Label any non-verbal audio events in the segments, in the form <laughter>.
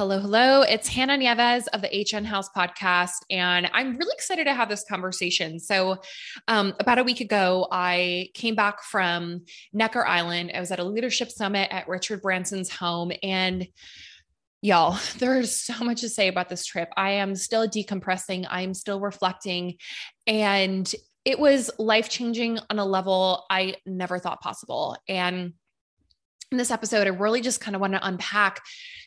Hello, hello. It's Hannah Nieves of the HN House podcast, and I'm really excited to have this conversation. So, um, about a week ago, I came back from Necker Island. I was at a leadership summit at Richard Branson's home, and y'all, <laughs> there's so much to say about this trip. I am still decompressing, I'm still reflecting, and it was life changing on a level I never thought possible. And in this episode, I really just kind of want to unpack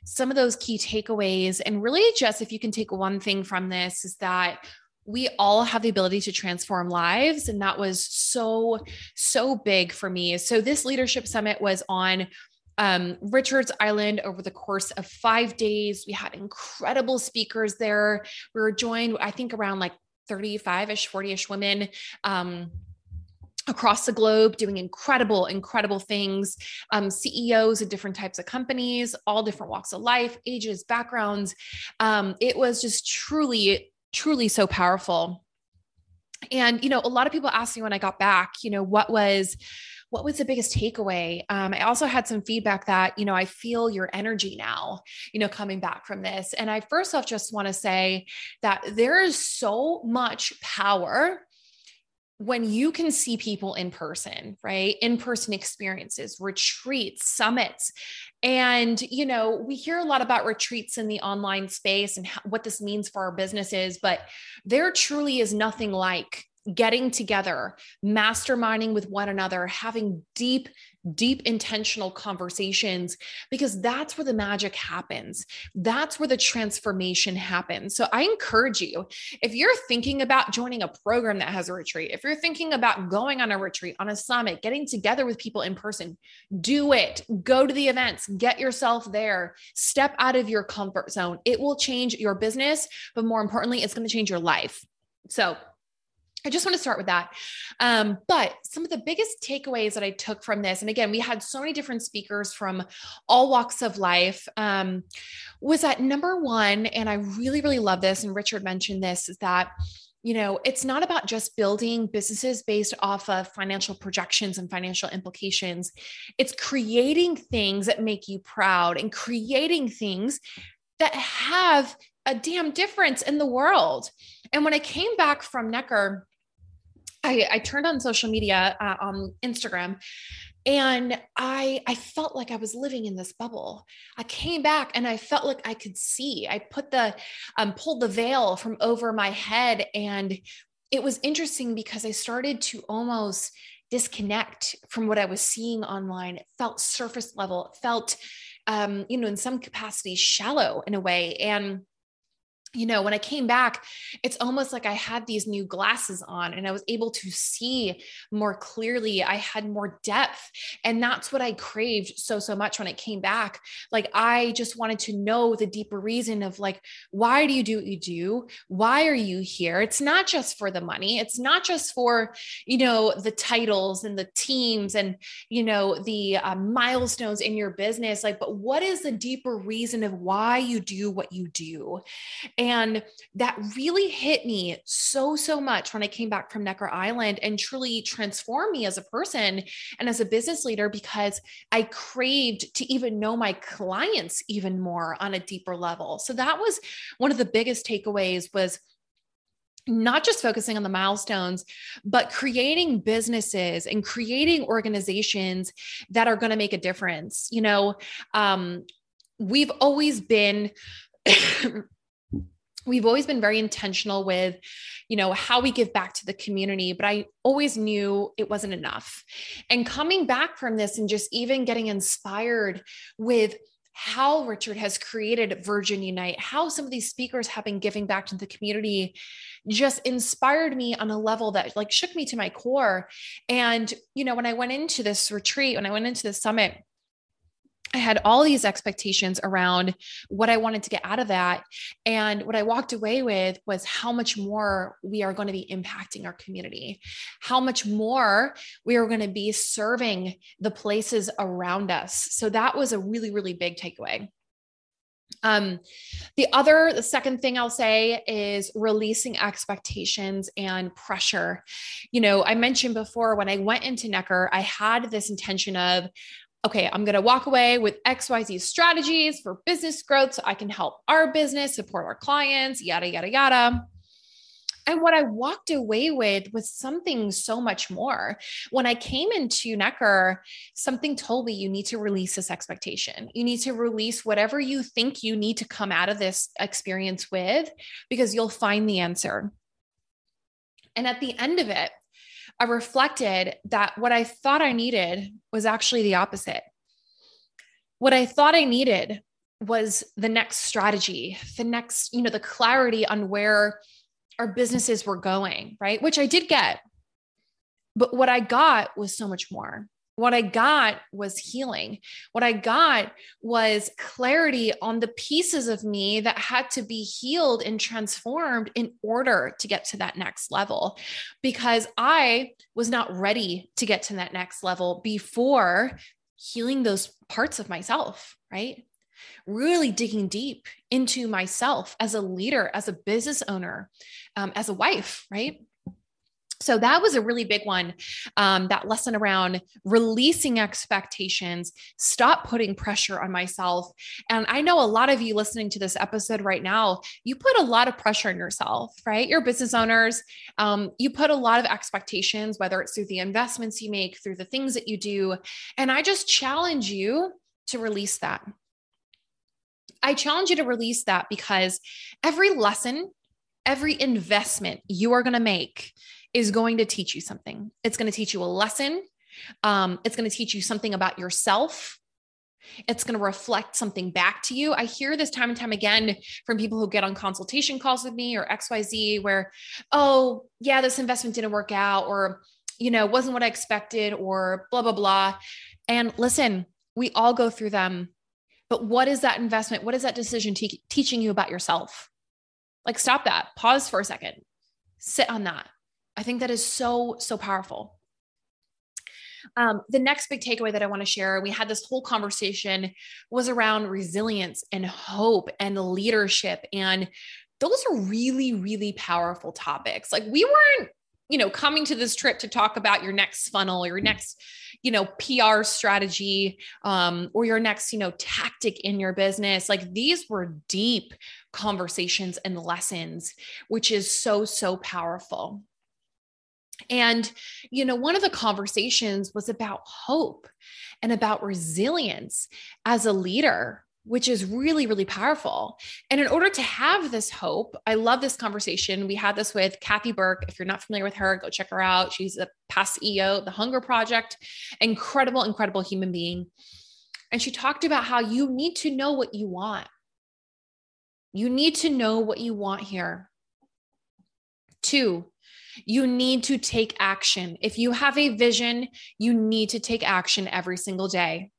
some of those key takeaways. And really, just if you can take one thing from this, is that we all have the ability to transform lives. And that was so, so big for me. So, this leadership summit was on um, Richards Island over the course of five days. We had incredible speakers there. We were joined, I think, around like 35 ish, 40 ish women. Um, across the globe doing incredible incredible things. Um, ceos of different types of companies all different walks of life ages backgrounds. Um, it was just truly truly so powerful. And you know a lot of people asked me when i got back you know what was what was the biggest takeaway? Um, i also had some feedback that you know i feel your energy now you know coming back from this. And i first off just want to say that there is so much power when you can see people in person, right? In person experiences, retreats, summits. And, you know, we hear a lot about retreats in the online space and what this means for our businesses, but there truly is nothing like getting together, masterminding with one another, having deep, deep intentional conversations, because that's where the magic happens. That's where the transformation happens. So I encourage you, if you're thinking about joining a program that has a retreat, if you're thinking about going on a retreat, on a summit, getting together with people in person, do it. Go to the events, get yourself there, step out of your comfort zone. It will change your business, but more importantly, it's going to change your life. So, I just want to start with that. Um, but some of the biggest takeaways that I took from this, and again, we had so many different speakers from all walks of life, um, was that number one, and I really, really love this, and Richard mentioned this, is that you know, it's not about just building businesses based off of financial projections and financial implications. It's creating things that make you proud and creating things that have a damn difference in the world. And when I came back from Necker, I, I turned on social media uh, on Instagram and I I felt like I was living in this bubble. I came back and I felt like I could see. I put the um, pulled the veil from over my head and it was interesting because I started to almost disconnect from what I was seeing online. It felt surface level. It felt um, you know, in some capacity shallow in a way. And you know, when I came back, it's almost like I had these new glasses on and I was able to see more clearly. I had more depth. And that's what I craved so, so much when I came back. Like, I just wanted to know the deeper reason of like, why do you do what you do? Why are you here? It's not just for the money, it's not just for, you know, the titles and the teams and, you know, the uh, milestones in your business. Like, but what is the deeper reason of why you do what you do? And that really hit me so, so much when I came back from Necker Island and truly transformed me as a person and as a business leader because I craved to even know my clients even more on a deeper level. So that was one of the biggest takeaways was not just focusing on the milestones, but creating businesses and creating organizations that are going to make a difference. You know, um, we've always been <laughs> we've always been very intentional with you know how we give back to the community but i always knew it wasn't enough. And coming back from this and just even getting inspired with how richard has created virgin unite how some of these speakers have been giving back to the community just inspired me on a level that like shook me to my core. And you know when i went into this retreat when i went into the summit I had all these expectations around what I wanted to get out of that. And what I walked away with was how much more we are going to be impacting our community, how much more we are going to be serving the places around us. So that was a really, really big takeaway. Um, the other, the second thing I'll say is releasing expectations and pressure. You know, I mentioned before when I went into Necker, I had this intention of okay, I'm going to walk away with XYZ strategies for business growth so I can help our business, support our clients, yada, yada, yada. And what I walked away with was something so much more. When I came into Necker, something told me you need to release this expectation. You need to release whatever you think you need to come out of this experience with, because you'll find the answer. And at the end of it, I reflected that what I thought I needed was actually the opposite. What I thought I needed was the next strategy, the next, you know, the clarity on where our businesses were going, right? Which I did get. But what I got was so much more. What I got was healing. What I got was clarity on the pieces of me that had to be healed and transformed in order to get to that next level. Because I was not ready to get to that next level before healing those parts of myself, right? really digging deep into myself as a leader, as a business owner, um, as a wife, right? So that was a really big one. Um, that lesson around releasing expectations, stop putting pressure on myself. And I know a lot of you listening to this episode right now, you put a lot of pressure on yourself, right? You're business owners. Um, you put a lot of expectations, whether it's through the investments you make, through the things that you do. And I just challenge you to release that. I challenge you to release that because every lesson, every investment you are going to make is going to teach you something. It's going to teach you a lesson. Um, it's going to teach you something about yourself. It's going to reflect something back to you. I hear this time and time again from people who get on consultation calls with me or XYZ, where, oh, yeah, this investment didn't work out, or, you know, wasn't what I expected, or blah, blah, blah. And listen, we all go through them. But what is that investment? What is that decision te- teaching you about yourself? Like, stop that, pause for a second, sit on that. I think that is so, so powerful. Um, the next big takeaway that I want to share, we had this whole conversation, was around resilience and hope and leadership. And those are really, really powerful topics. Like, we weren't you know coming to this trip to talk about your next funnel your next you know pr strategy um, or your next you know tactic in your business like these were deep conversations and lessons which is so so powerful and you know one of the conversations was about hope and about resilience as a leader which is really, really powerful. And in order to have this hope, I love this conversation. We had this with Cathy Burke. If you're not familiar with her, go check her out. She's a past CEO, The Hunger Project, incredible, incredible human being. And she talked about how you need to know what you want. You need to know what you want here. Two, you need to take action. If you have a vision, you need to take action every single day.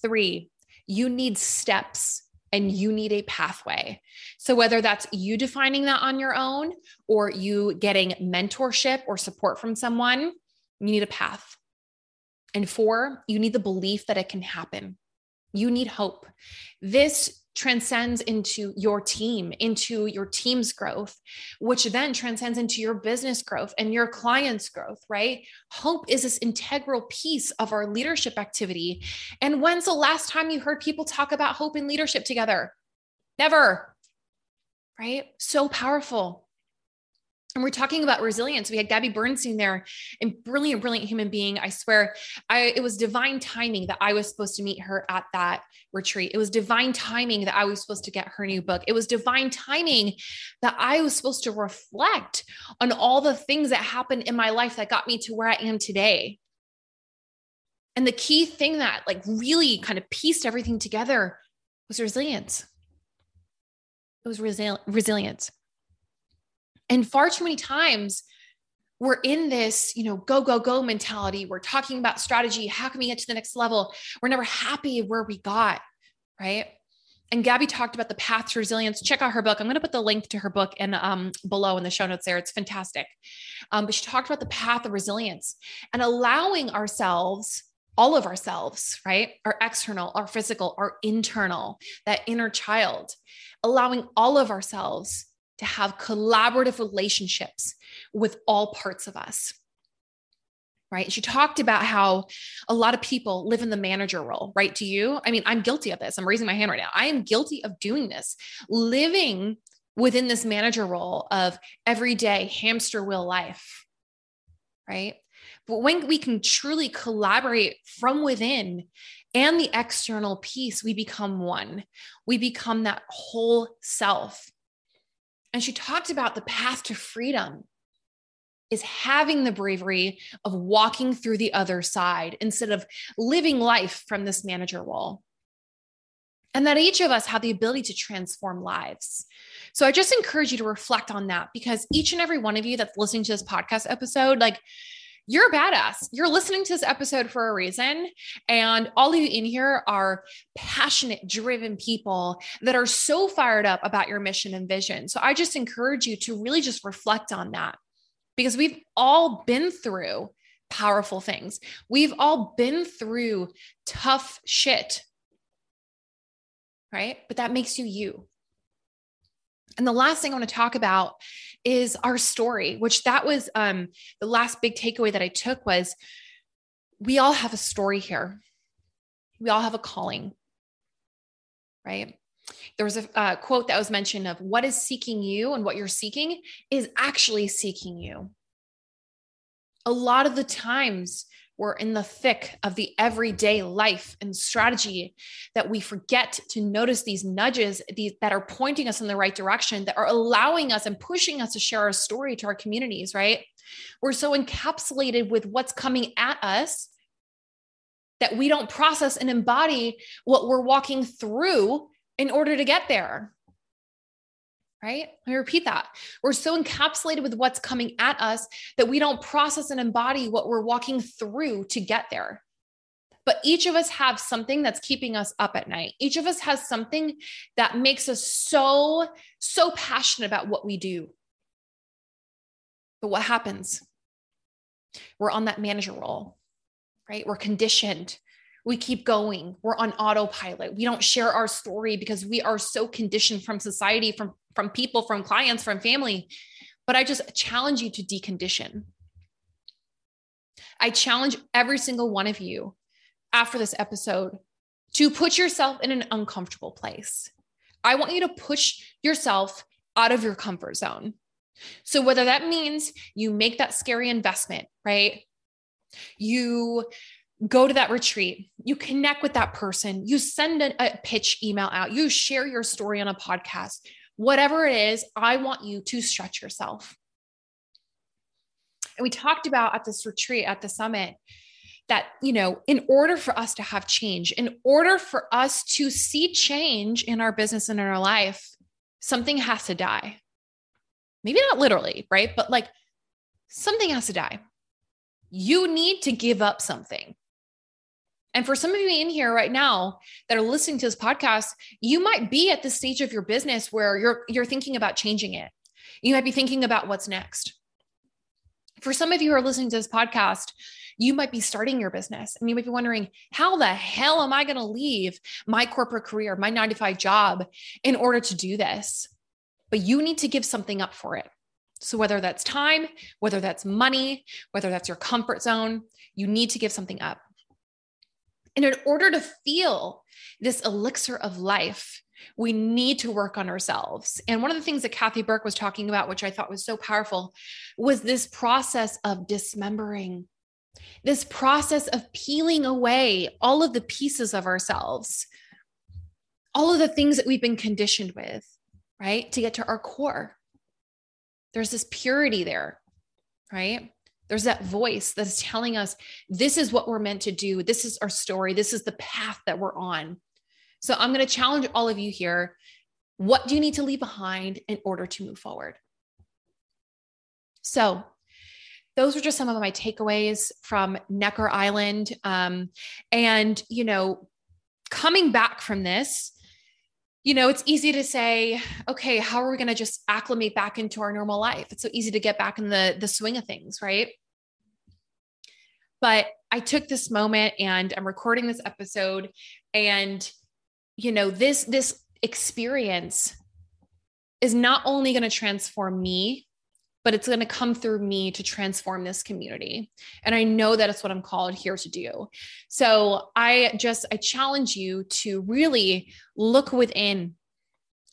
Three, you need steps and you need a pathway. So, whether that's you defining that on your own or you getting mentorship or support from someone, you need a path. And four, you need the belief that it can happen. You need hope. This transcends into your team, into your team's growth, which then transcends into your business growth and your clients' growth, right? Hope is this integral piece of our leadership activity. And when's the last time you heard people talk about hope and leadership together? Never, right? So powerful. And we're talking about resilience. We had Gabby Bernstein there, a brilliant, brilliant human being. I swear, I it was divine timing that I was supposed to meet her at that retreat. It was divine timing that I was supposed to get her new book. It was divine timing that I was supposed to reflect on all the things that happened in my life that got me to where I am today. And the key thing that like really kind of pieced everything together was resilience. It was resil- resilience. And far too many times, we're in this, you know, go, go, go mentality. We're talking about strategy. How can we get to the next level? We're never happy where we got, right? And Gabby talked about the path to resilience. Check out her book. I'm going to put the link to her book in um, below in the show notes there. It's fantastic. Um, but she talked about the path of resilience and allowing ourselves, all of ourselves, right? Our external, our physical, our internal, that inner child, allowing all of ourselves to have collaborative relationships with all parts of us. right? She talked about how a lot of people live in the manager role, right? Do you? I mean, I'm guilty of this. I'm raising my hand right now. I am guilty of doing this, living within this manager role of everyday hamster wheel life, right? But when we can truly collaborate from within and the external piece, we become one. We become that whole self. And she talked about the path to freedom is having the bravery of walking through the other side instead of living life from this manager role. And that each of us have the ability to transform lives. So I just encourage you to reflect on that because each and every one of you that's listening to this podcast episode, like you're a badass. You're listening to this episode for a reason. And all of you in here are passionate, driven people that are so fired up about your mission and vision. So I just encourage you to really just reflect on that because we've all been through powerful things. We've all been through tough shit. Right. But that makes you you. And the last thing I want to talk about is our story, which that was um, the last big takeaway that I took was we all have a story here. We all have a calling, right? There was a uh, quote that was mentioned of what is seeking you and what you're seeking is actually seeking you. A lot of the times we're in the thick of the everyday life and strategy that we forget to notice these nudges these, that are pointing us in the right direction, that are allowing us and pushing us to share our story to our communities, right? We're so encapsulated with what's coming at us that we don't process and embody what we're walking through in order to get there. Right? Let me repeat that. We're so encapsulated with what's coming at us that we don't process and embody what we're walking through to get there. But each of us have something that's keeping us up at night. Each of us has something that makes us so, so passionate about what we do. But what happens? We're on that manager role, right? We're conditioned we keep going. We're on autopilot. We don't share our story because we are so conditioned from society from from people from clients from family. But i just challenge you to decondition. I challenge every single one of you after this episode to put yourself in an uncomfortable place. I want you to push yourself out of your comfort zone. So whether that means you make that scary investment right? You go to that retreat, you connect with that person, you send a, a, pitch email out, you share your story on a podcast, whatever it is, I want you to stretch yourself. And we talked about at this retreat, at the summit, that, you know, in order for us to have change, in order for us to see change in our business and in our life, something has to die. Maybe not literally, right? But like something has to die. You need to give up something. And for some of you in here right now that are listening to this podcast, you might be at the stage of your business where you're you're thinking about changing it. You might be thinking about what's next. For some of you who are listening to this podcast, you might be starting your business and you might be wondering, how the hell am I going to leave my corporate career, my 9 to 5 job in order to do this? But you need to give something up for it. So, whether that's time, whether that's money, whether that's your comfort zone, you need to give something up. And in order to feel this elixir of life, we need to work on ourselves. And one of the things that Cathy Burke was talking about, which I thought was so powerful, was this process of dismembering, this process of peeling away all of the pieces of ourselves, all of the things that we've been conditioned with, right? To get to our core. There's this purity there, right? There's that voice that's telling us this is what we're meant to do. This is our story. This is the path that we're on. So I'm going to challenge all of you here. What do you need to leave behind in order to move forward? So, those were just some of my takeaways from Necker Island. Um, and, you know, coming back from this, you know, it's easy to say, okay, how are we going to just acclimate back into our normal life? It's so easy to get back in the the swing of things, right? But I took this moment and I'm recording this episode and you know, this this experience is not only going to transform me, but it's going to come through me to transform this community. And I know that it's what I'm called here to do. So I just, I challenge you to really look within,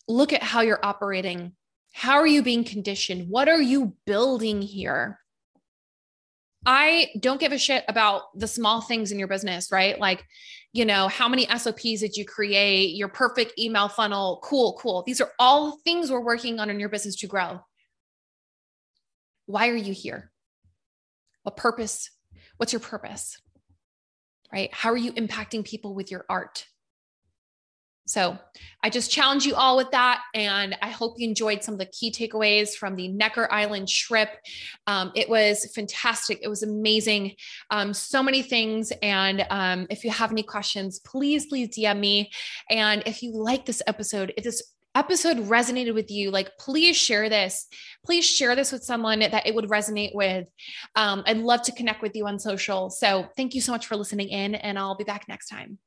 look at how you're operating. How are you being conditioned? What are you building here? I don't give a shit about the small things in your business, right? Like, you know, how many SOPs did you create? Your perfect email funnel. Cool, cool. These are all things we're working on in your business to grow. Why are you here? What purpose? What's your purpose? Right? How are you impacting people with your art? So I just challenge you all with that. And I hope you enjoyed some of the key takeaways from the Necker Island trip. Um, it was fantastic. It was amazing. Um, so many things. And um, if you have any questions, please, please DM me. And if you like this episode, if this episode resonated with you, like please share this. Please share this with someone that it would resonate with. Um, I'd love to connect with you on social. So thank you so much for listening in, and I'll be back next time.